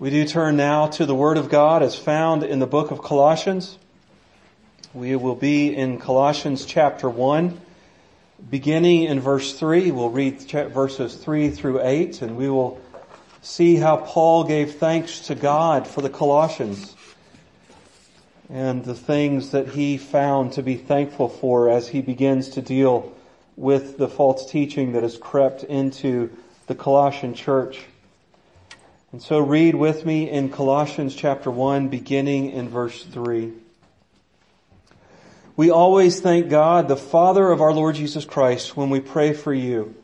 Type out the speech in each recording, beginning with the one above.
We do turn now to the Word of God as found in the book of Colossians. We will be in Colossians chapter 1, beginning in verse 3. We'll read verses 3 through 8 and we will see how Paul gave thanks to God for the Colossians and the things that he found to be thankful for as he begins to deal with the false teaching that has crept into the Colossian church. And so read with me in Colossians chapter 1 beginning in verse 3. We always thank God, the Father of our Lord Jesus Christ, when we pray for you,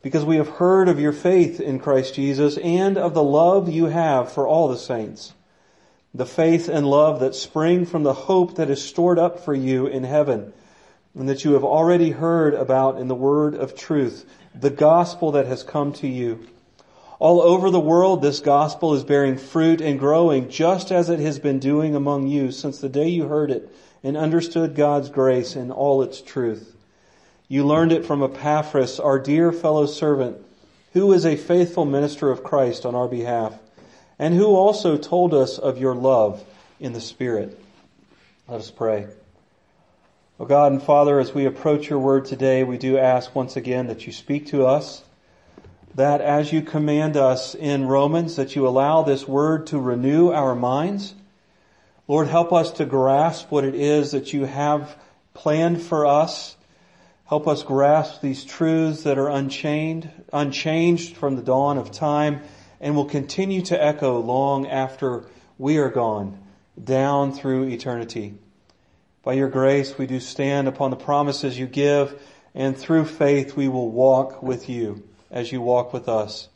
because we have heard of your faith in Christ Jesus and of the love you have for all the saints. The faith and love that spring from the hope that is stored up for you in heaven and that you have already heard about in the word of truth, the gospel that has come to you all over the world, this gospel is bearing fruit and growing just as it has been doing among you since the day you heard it and understood God's grace in all its truth. You learned it from Epaphras, our dear fellow servant, who is a faithful minister of Christ on our behalf, and who also told us of your love in the Spirit. Let us pray. O God and Father, as we approach your word today, we do ask once again that you speak to us that as you command us in Romans, that you allow this word to renew our minds. Lord, help us to grasp what it is that you have planned for us. Help us grasp these truths that are unchained, unchanged from the dawn of time and will continue to echo long after we are gone down through eternity. By your grace, we do stand upon the promises you give and through faith we will walk with you as you walk with us.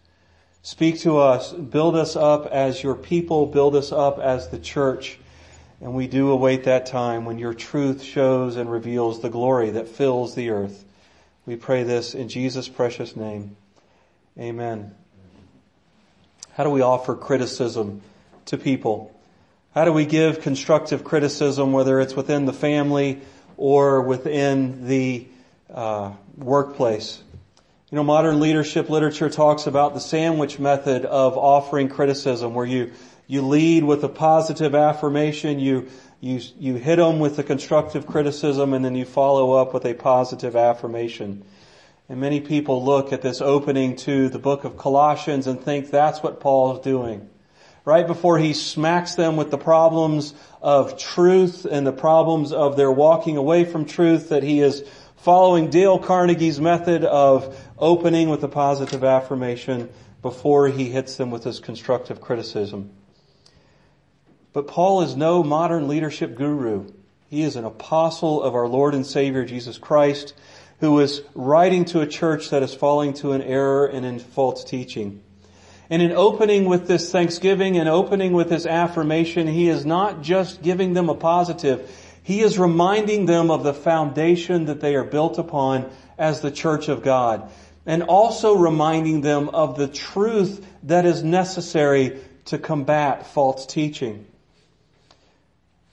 Speak to us, build us up as your people, build us up as the church. And we do await that time when your truth shows and reveals the glory that fills the earth. We pray this in Jesus' precious name. Amen. How do we offer criticism to people? How do we give constructive criticism, whether it's within the family or within the uh, workplace? You know, modern leadership literature talks about the sandwich method of offering criticism where you, you lead with a positive affirmation, you, you, you hit them with the constructive criticism, and then you follow up with a positive affirmation. And many people look at this opening to the book of Colossians and think that's what Paul is doing. Right before he smacks them with the problems of truth and the problems of their walking away from truth that he is following Dale Carnegie's method of opening with a positive affirmation before he hits them with his constructive criticism. But Paul is no modern leadership guru. He is an apostle of our Lord and Savior Jesus Christ who is writing to a church that is falling to an error and in false teaching. And in opening with this thanksgiving and opening with this affirmation, he is not just giving them a positive, he is reminding them of the foundation that they are built upon as the church of God. And also reminding them of the truth that is necessary to combat false teaching.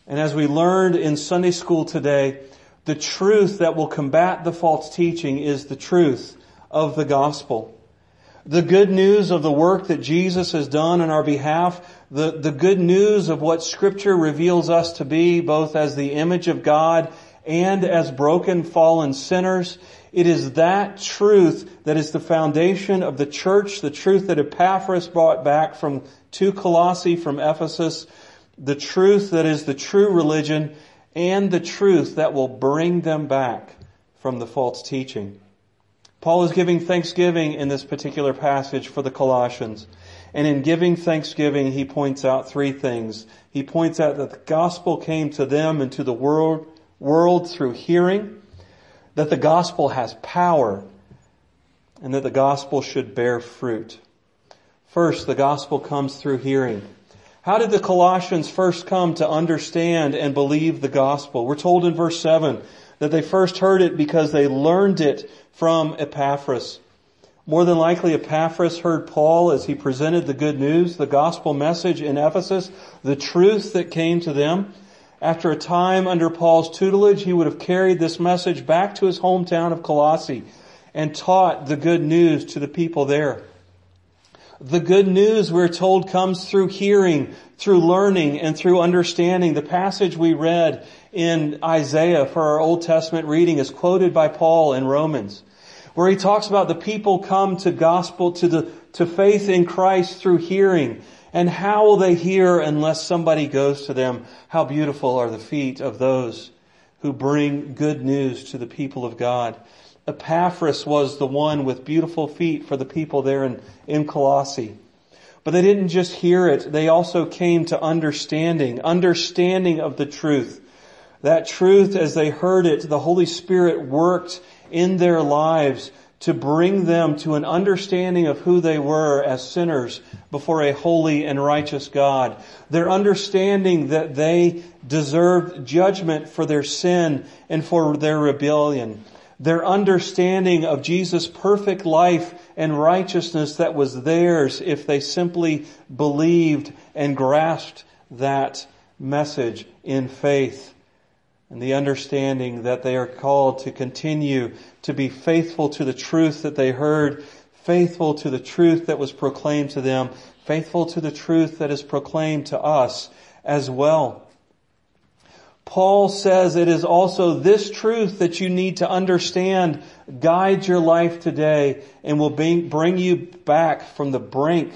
And as we learned in Sunday school today, the truth that will combat the false teaching is the truth of the gospel the good news of the work that Jesus has done on our behalf, the, the good news of what scripture reveals us to be, both as the image of God and as broken, fallen sinners. It is that truth that is the foundation of the church, the truth that Epaphras brought back from to Colossae from Ephesus, the truth that is the true religion, and the truth that will bring them back from the false teaching. Paul is giving thanksgiving in this particular passage for the Colossians. And in giving thanksgiving, he points out three things. He points out that the gospel came to them and to the world, world through hearing, that the gospel has power, and that the gospel should bear fruit. First, the gospel comes through hearing. How did the Colossians first come to understand and believe the gospel? We're told in verse 7 that they first heard it because they learned it from Epaphras. More than likely, Epaphras heard Paul as he presented the good news, the gospel message in Ephesus, the truth that came to them. After a time under Paul's tutelage, he would have carried this message back to his hometown of Colossae and taught the good news to the people there. The good news we're told comes through hearing, through learning, and through understanding. The passage we read in Isaiah for our Old Testament reading is quoted by Paul in Romans, where he talks about the people come to gospel, to the, to faith in Christ through hearing. And how will they hear unless somebody goes to them? How beautiful are the feet of those who bring good news to the people of God. Epaphras was the one with beautiful feet for the people there in, in Colossae. But they didn't just hear it, they also came to understanding, understanding of the truth. That truth, as they heard it, the Holy Spirit worked in their lives to bring them to an understanding of who they were as sinners before a holy and righteous God. Their understanding that they deserved judgment for their sin and for their rebellion their understanding of Jesus' perfect life and righteousness that was theirs if they simply believed and grasped that message in faith. And the understanding that they are called to continue to be faithful to the truth that they heard, faithful to the truth that was proclaimed to them, faithful to the truth that is proclaimed to us as well. Paul says it is also this truth that you need to understand guides your life today and will bring, you back from the brink.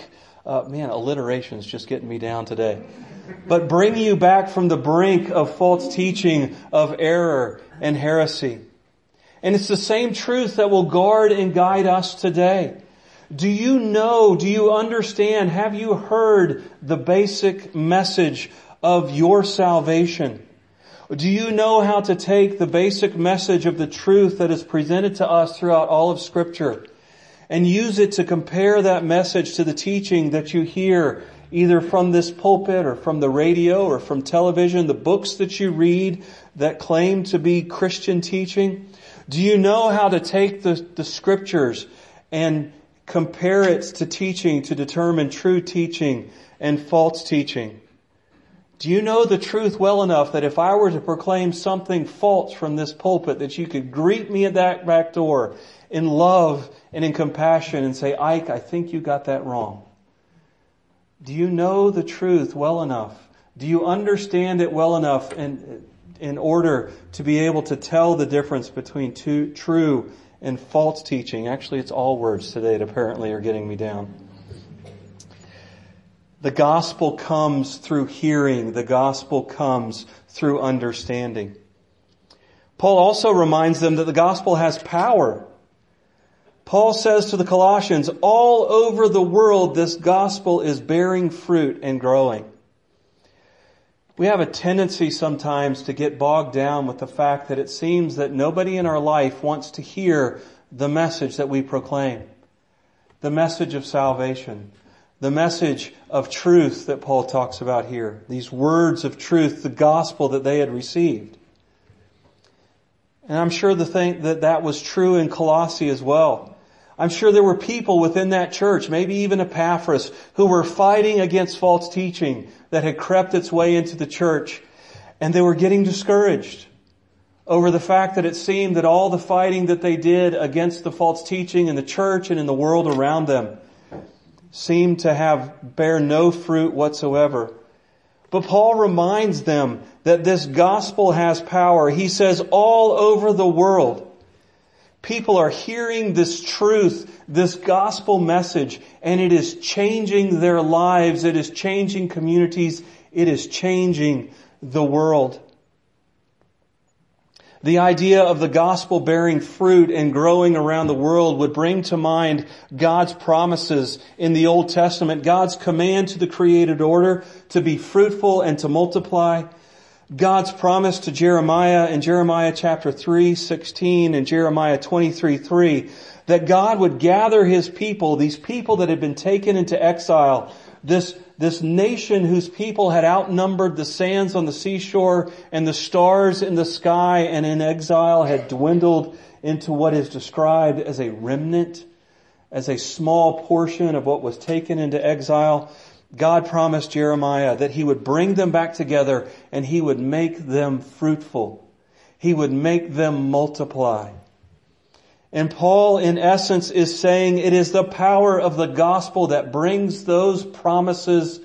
Uh, man, alliteration is just getting me down today. But bring you back from the brink of false teaching, of error and heresy. And it's the same truth that will guard and guide us today. Do you know, do you understand, have you heard the basic message of your salvation? Do you know how to take the basic message of the truth that is presented to us throughout all of scripture and use it to compare that message to the teaching that you hear either from this pulpit or from the radio or from television, the books that you read that claim to be Christian teaching? Do you know how to take the, the scriptures and compare it to teaching to determine true teaching and false teaching? Do you know the truth well enough that if I were to proclaim something false from this pulpit, that you could greet me at that back door in love and in compassion and say, Ike, I think you got that wrong? Do you know the truth well enough? Do you understand it well enough in, in order to be able to tell the difference between two, true and false teaching? Actually, it's all words today that apparently are getting me down. The gospel comes through hearing. The gospel comes through understanding. Paul also reminds them that the gospel has power. Paul says to the Colossians, all over the world this gospel is bearing fruit and growing. We have a tendency sometimes to get bogged down with the fact that it seems that nobody in our life wants to hear the message that we proclaim. The message of salvation the message of truth that Paul talks about here. These words of truth, the gospel that they had received. And I'm sure the thing that that was true in Colossae as well. I'm sure there were people within that church, maybe even Epaphras, who were fighting against false teaching that had crept its way into the church. And they were getting discouraged over the fact that it seemed that all the fighting that they did against the false teaching in the church and in the world around them seem to have bear no fruit whatsoever. But Paul reminds them that this gospel has power. He says all over the world, people are hearing this truth, this gospel message, and it is changing their lives. It is changing communities. It is changing the world. The idea of the gospel bearing fruit and growing around the world would bring to mind God's promises in the Old Testament, God's command to the created order to be fruitful and to multiply, God's promise to Jeremiah in Jeremiah chapter 3, 16 and Jeremiah 23, 3, that God would gather His people, these people that had been taken into exile, this this nation whose people had outnumbered the sands on the seashore and the stars in the sky and in exile had dwindled into what is described as a remnant, as a small portion of what was taken into exile. God promised Jeremiah that he would bring them back together and he would make them fruitful. He would make them multiply. And Paul, in essence, is saying it is the power of the gospel that brings those promises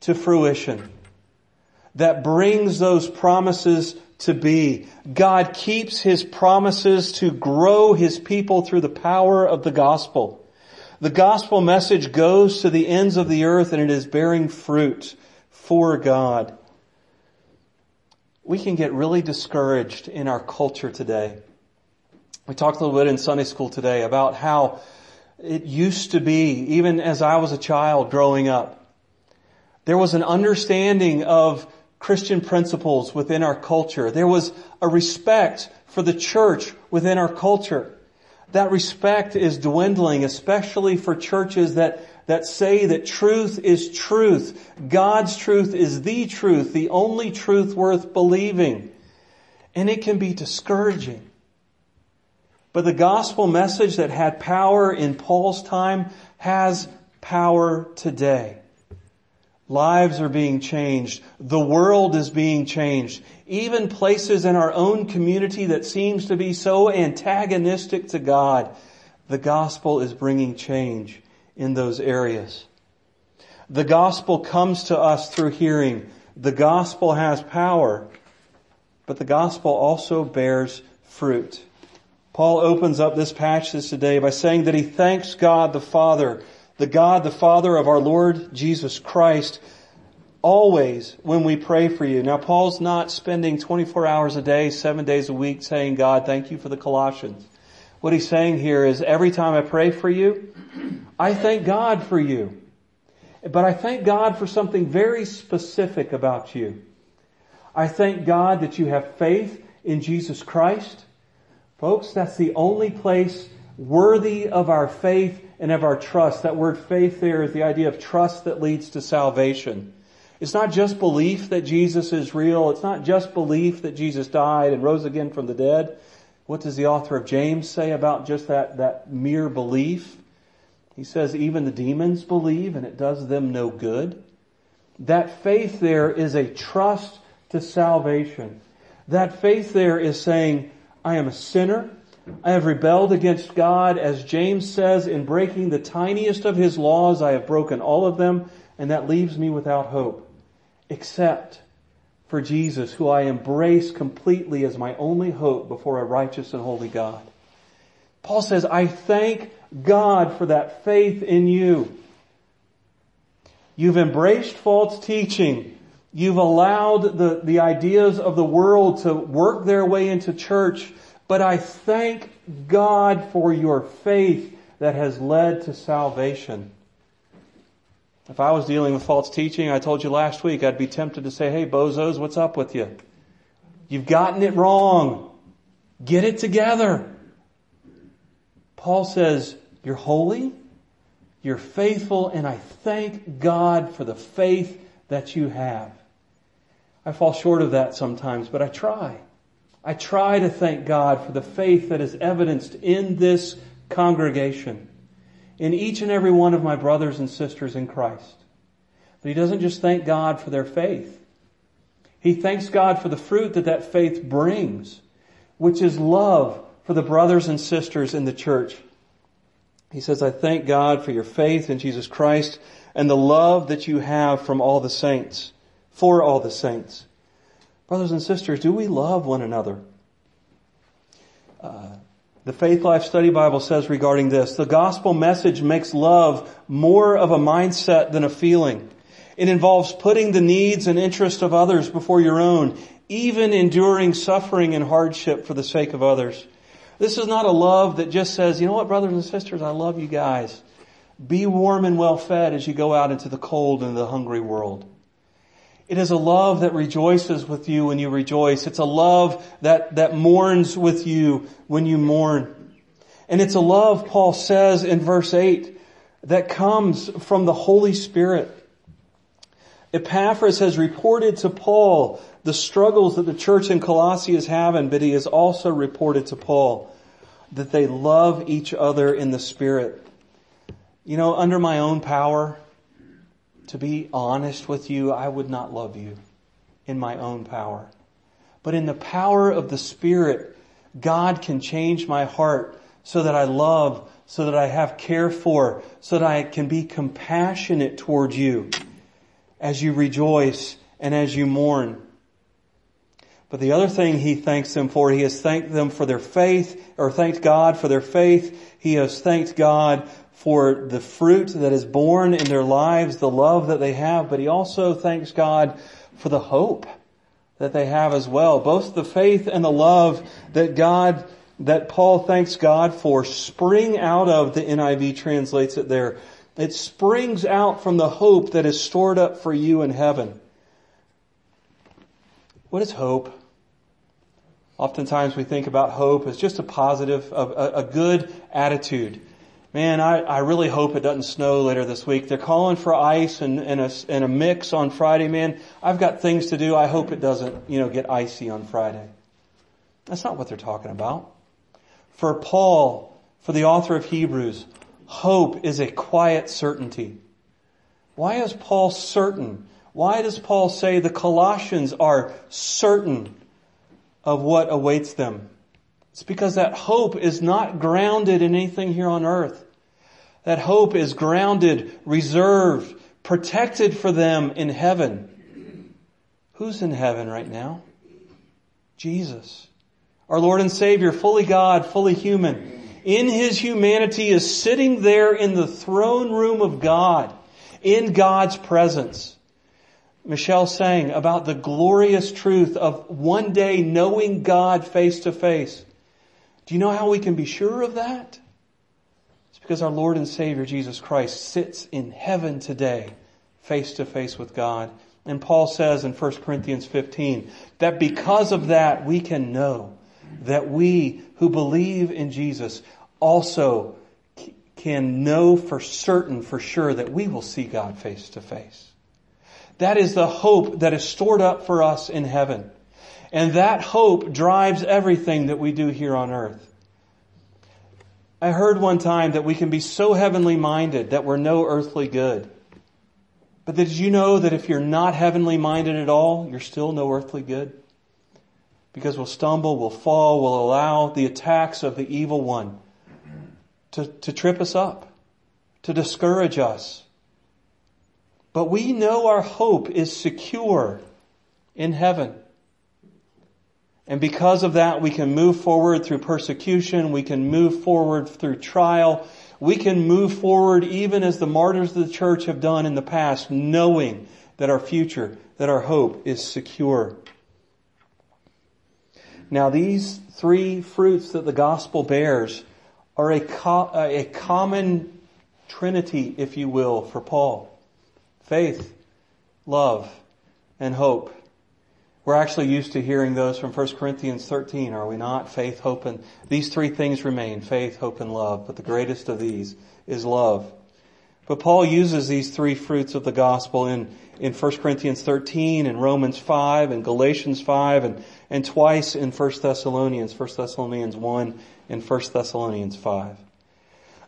to fruition. That brings those promises to be. God keeps His promises to grow His people through the power of the gospel. The gospel message goes to the ends of the earth and it is bearing fruit for God. We can get really discouraged in our culture today. We talked a little bit in Sunday school today about how it used to be, even as I was a child growing up, there was an understanding of Christian principles within our culture. There was a respect for the church within our culture. That respect is dwindling, especially for churches that, that say that truth is truth. God's truth is the truth, the only truth worth believing. And it can be discouraging. But the gospel message that had power in Paul's time has power today. Lives are being changed. The world is being changed. Even places in our own community that seems to be so antagonistic to God, the gospel is bringing change in those areas. The gospel comes to us through hearing. The gospel has power, but the gospel also bears fruit. Paul opens up this passage today by saying that he thanks God the Father the God, the Father of our Lord Jesus Christ, always when we pray for you. Now Paul's not spending 24 hours a day, seven days a week saying, God, thank you for the Colossians. What he's saying here is every time I pray for you, I thank God for you. But I thank God for something very specific about you. I thank God that you have faith in Jesus Christ. Folks, that's the only place worthy of our faith and of our trust. That word faith there is the idea of trust that leads to salvation. It's not just belief that Jesus is real. It's not just belief that Jesus died and rose again from the dead. What does the author of James say about just that, that mere belief? He says even the demons believe and it does them no good. That faith there is a trust to salvation. That faith there is saying, I am a sinner. I have rebelled against God. As James says, in breaking the tiniest of his laws, I have broken all of them, and that leaves me without hope. Except for Jesus, who I embrace completely as my only hope before a righteous and holy God. Paul says, I thank God for that faith in you. You've embraced false teaching. You've allowed the, the ideas of the world to work their way into church but I thank God for your faith that has led to salvation. If I was dealing with false teaching, I told you last week, I'd be tempted to say, hey, bozos, what's up with you? You've gotten it wrong. Get it together. Paul says, you're holy, you're faithful, and I thank God for the faith that you have. I fall short of that sometimes, but I try. I try to thank God for the faith that is evidenced in this congregation, in each and every one of my brothers and sisters in Christ. But he doesn't just thank God for their faith. He thanks God for the fruit that that faith brings, which is love for the brothers and sisters in the church. He says, I thank God for your faith in Jesus Christ and the love that you have from all the saints, for all the saints. Brothers and sisters, do we love one another? Uh, the Faith Life Study Bible says regarding this, the gospel message makes love more of a mindset than a feeling. It involves putting the needs and interests of others before your own, even enduring suffering and hardship for the sake of others. This is not a love that just says, you know what, brothers and sisters, I love you guys. Be warm and well fed as you go out into the cold and the hungry world. It is a love that rejoices with you when you rejoice. It's a love that, that mourns with you when you mourn. And it's a love, Paul says in verse 8, that comes from the Holy Spirit. Epaphras has reported to Paul the struggles that the church in Colossae is having, but he has also reported to Paul that they love each other in the Spirit. You know, under my own power, to be honest with you, I would not love you in my own power. But in the power of the Spirit, God can change my heart so that I love, so that I have care for, so that I can be compassionate towards you as you rejoice and as you mourn. But the other thing he thanks them for, he has thanked them for their faith, or thanked God for their faith. He has thanked God for the fruit that is born in their lives, the love that they have, but he also thanks God for the hope that they have as well. Both the faith and the love that God, that Paul thanks God for spring out of, the NIV translates it there. It springs out from the hope that is stored up for you in heaven. What is hope? Oftentimes we think about hope as just a positive, a, a good attitude. Man, I, I really hope it doesn't snow later this week. They're calling for ice and, and, a, and a mix on Friday, man. I've got things to do. I hope it doesn't, you know, get icy on Friday. That's not what they're talking about. For Paul, for the author of Hebrews, hope is a quiet certainty. Why is Paul certain? Why does Paul say the Colossians are certain of what awaits them? It's because that hope is not grounded in anything here on earth. That hope is grounded, reserved, protected for them in heaven. Who's in heaven right now? Jesus. Our Lord and Savior, fully God, fully human. In His humanity is sitting there in the throne room of God, in God's presence. Michelle sang about the glorious truth of one day knowing God face to face. Do you know how we can be sure of that? It's because our Lord and Savior Jesus Christ sits in heaven today, face to face with God. And Paul says in 1 Corinthians 15 that because of that we can know that we who believe in Jesus also can know for certain, for sure, that we will see God face to face. That is the hope that is stored up for us in heaven. And that hope drives everything that we do here on earth. I heard one time that we can be so heavenly minded that we're no earthly good. But did you know that if you're not heavenly minded at all, you're still no earthly good? Because we'll stumble, we'll fall, we'll allow the attacks of the evil one to, to trip us up, to discourage us. But we know our hope is secure in heaven. And because of that, we can move forward through persecution. We can move forward through trial. We can move forward even as the martyrs of the church have done in the past, knowing that our future, that our hope is secure. Now these three fruits that the gospel bears are a, co- a common trinity, if you will, for Paul. Faith, love, and hope. We're actually used to hearing those from 1 Corinthians 13, are we not? Faith, hope, and these three things remain. Faith, hope, and love. But the greatest of these is love. But Paul uses these three fruits of the gospel in, in 1 Corinthians 13 and Romans 5 and Galatians 5 and, and twice in 1 Thessalonians, 1 Thessalonians 1 and 1 Thessalonians 5.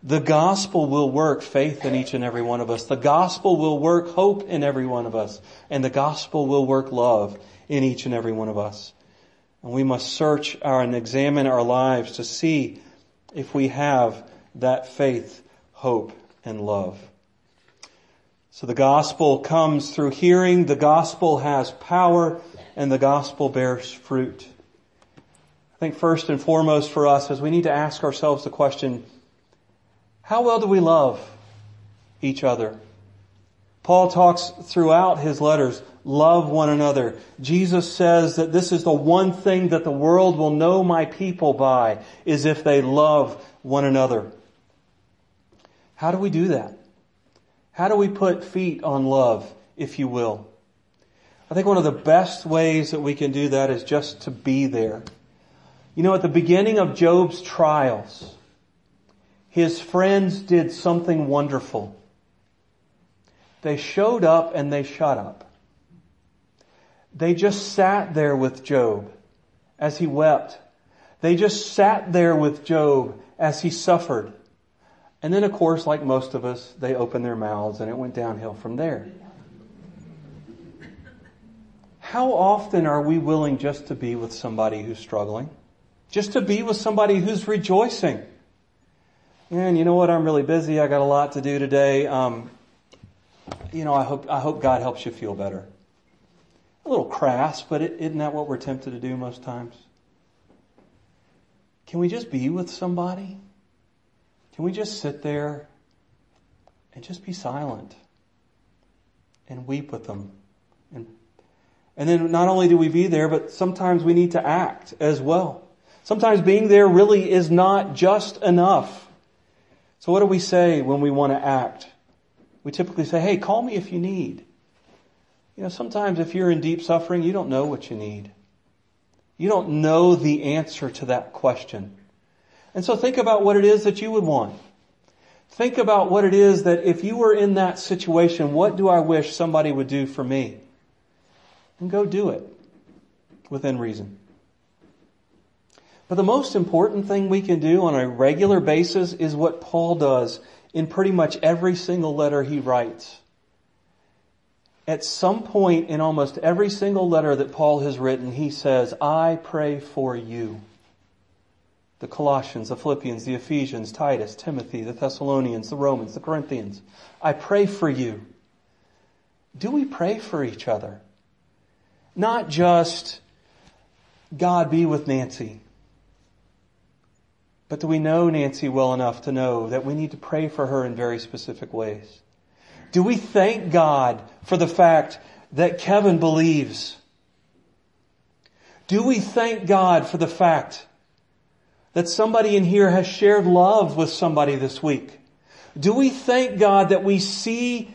The gospel will work faith in each and every one of us. The gospel will work hope in every one of us. And the gospel will work love in each and every one of us. And we must search our and examine our lives to see if we have that faith, hope, and love. So the gospel comes through hearing, the gospel has power, and the gospel bears fruit. I think first and foremost for us is we need to ask ourselves the question, how well do we love each other? Paul talks throughout his letters love one another. Jesus says that this is the one thing that the world will know my people by is if they love one another. How do we do that? How do we put feet on love, if you will? I think one of the best ways that we can do that is just to be there. You know, at the beginning of Job's trials, his friends did something wonderful. They showed up and they shut up. They just sat there with Job as he wept. They just sat there with Job as he suffered. And then, of course, like most of us, they opened their mouths and it went downhill from there. How often are we willing just to be with somebody who's struggling? Just to be with somebody who's rejoicing? and you know what, I'm really busy, I got a lot to do today, um, you know, I hope, I hope God helps you feel better. A little crass, but is isn't that what we're tempted to do most times? Can we just be with somebody? Can we just sit there and just be silent and weep with them? And, and then not only do we be there, but sometimes we need to act as well. Sometimes being there really is not just enough. So what do we say when we want to act? We typically say, hey, call me if you need. You know, sometimes if you're in deep suffering, you don't know what you need. You don't know the answer to that question. And so think about what it is that you would want. Think about what it is that if you were in that situation, what do I wish somebody would do for me? And go do it within reason. But the most important thing we can do on a regular basis is what Paul does in pretty much every single letter he writes. At some point in almost every single letter that Paul has written, he says, I pray for you. The Colossians, the Philippians, the Ephesians, Titus, Timothy, the Thessalonians, the Romans, the Corinthians. I pray for you. Do we pray for each other? Not just, God be with Nancy. But do we know Nancy well enough to know that we need to pray for her in very specific ways? Do we thank God for the fact that Kevin believes? Do we thank God for the fact that somebody in here has shared love with somebody this week? Do we thank God that we see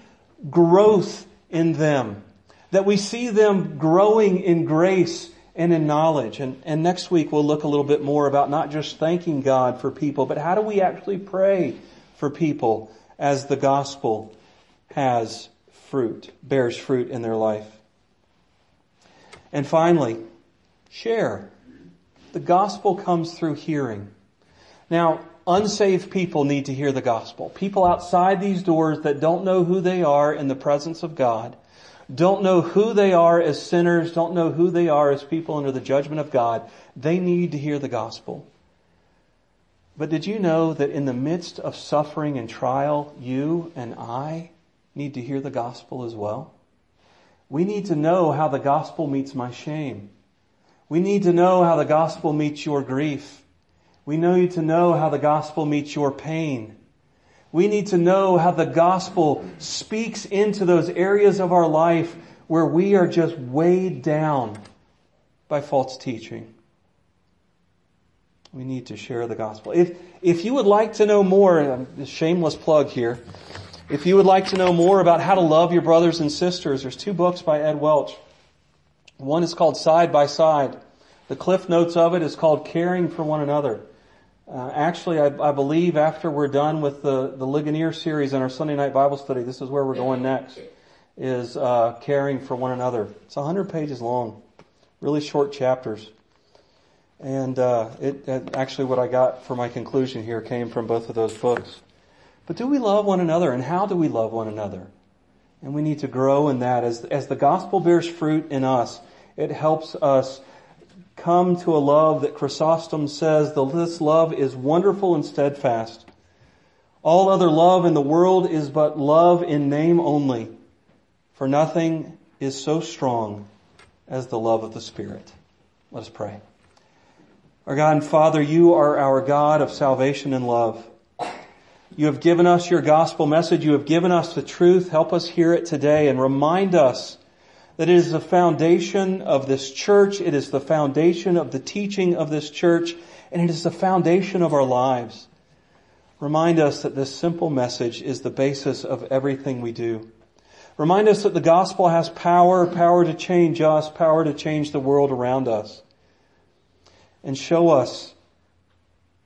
growth in them? That we see them growing in grace and in knowledge. And, and next week we'll look a little bit more about not just thanking God for people, but how do we actually pray for people as the gospel has fruit, bears fruit in their life. And finally, share. The gospel comes through hearing. Now, unsaved people need to hear the gospel. People outside these doors that don't know who they are in the presence of God don't know who they are as sinners, don't know who they are as people under the judgment of God, they need to hear the gospel. But did you know that in the midst of suffering and trial, you and I need to hear the gospel as well? We need to know how the gospel meets my shame. We need to know how the gospel meets your grief. We need to know how the gospel meets your pain. We need to know how the gospel speaks into those areas of our life where we are just weighed down by false teaching. We need to share the gospel. If, if you would like to know more, um, a shameless plug here, if you would like to know more about how to love your brothers and sisters, there's two books by Ed Welch. One is called Side by Side. The cliff notes of it is called Caring for One Another. Uh, actually, I, I, believe after we're done with the, the Ligonier series in our Sunday night Bible study, this is where we're going next, is uh, caring for one another. It's 100 pages long, really short chapters. And uh, it, it, actually what I got for my conclusion here came from both of those books. But do we love one another, and how do we love one another? And we need to grow in that. As, as the gospel bears fruit in us, it helps us come to a love that Chrysostom says, this love is wonderful and steadfast. All other love in the world is but love in name only, for nothing is so strong as the love of the Spirit. Let us pray. Our God and Father, you are our God of salvation and love. You have given us your gospel message. You have given us the truth. Help us hear it today and remind us that it is the foundation of this church. It is the foundation of the teaching of this church, and it is the foundation of our lives. Remind us that this simple message is the basis of everything we do. Remind us that the gospel has power, power to change us, power to change the world around us. And show us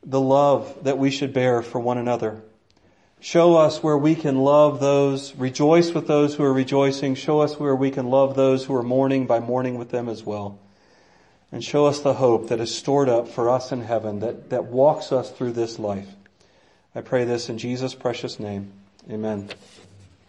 the love that we should bear for one another. Show us where we can love those, rejoice with those who are rejoicing. Show us where we can love those who are mourning by mourning with them as well. And show us the hope that is stored up for us in heaven that, that walks us through this life. I pray this in Jesus' precious name. Amen.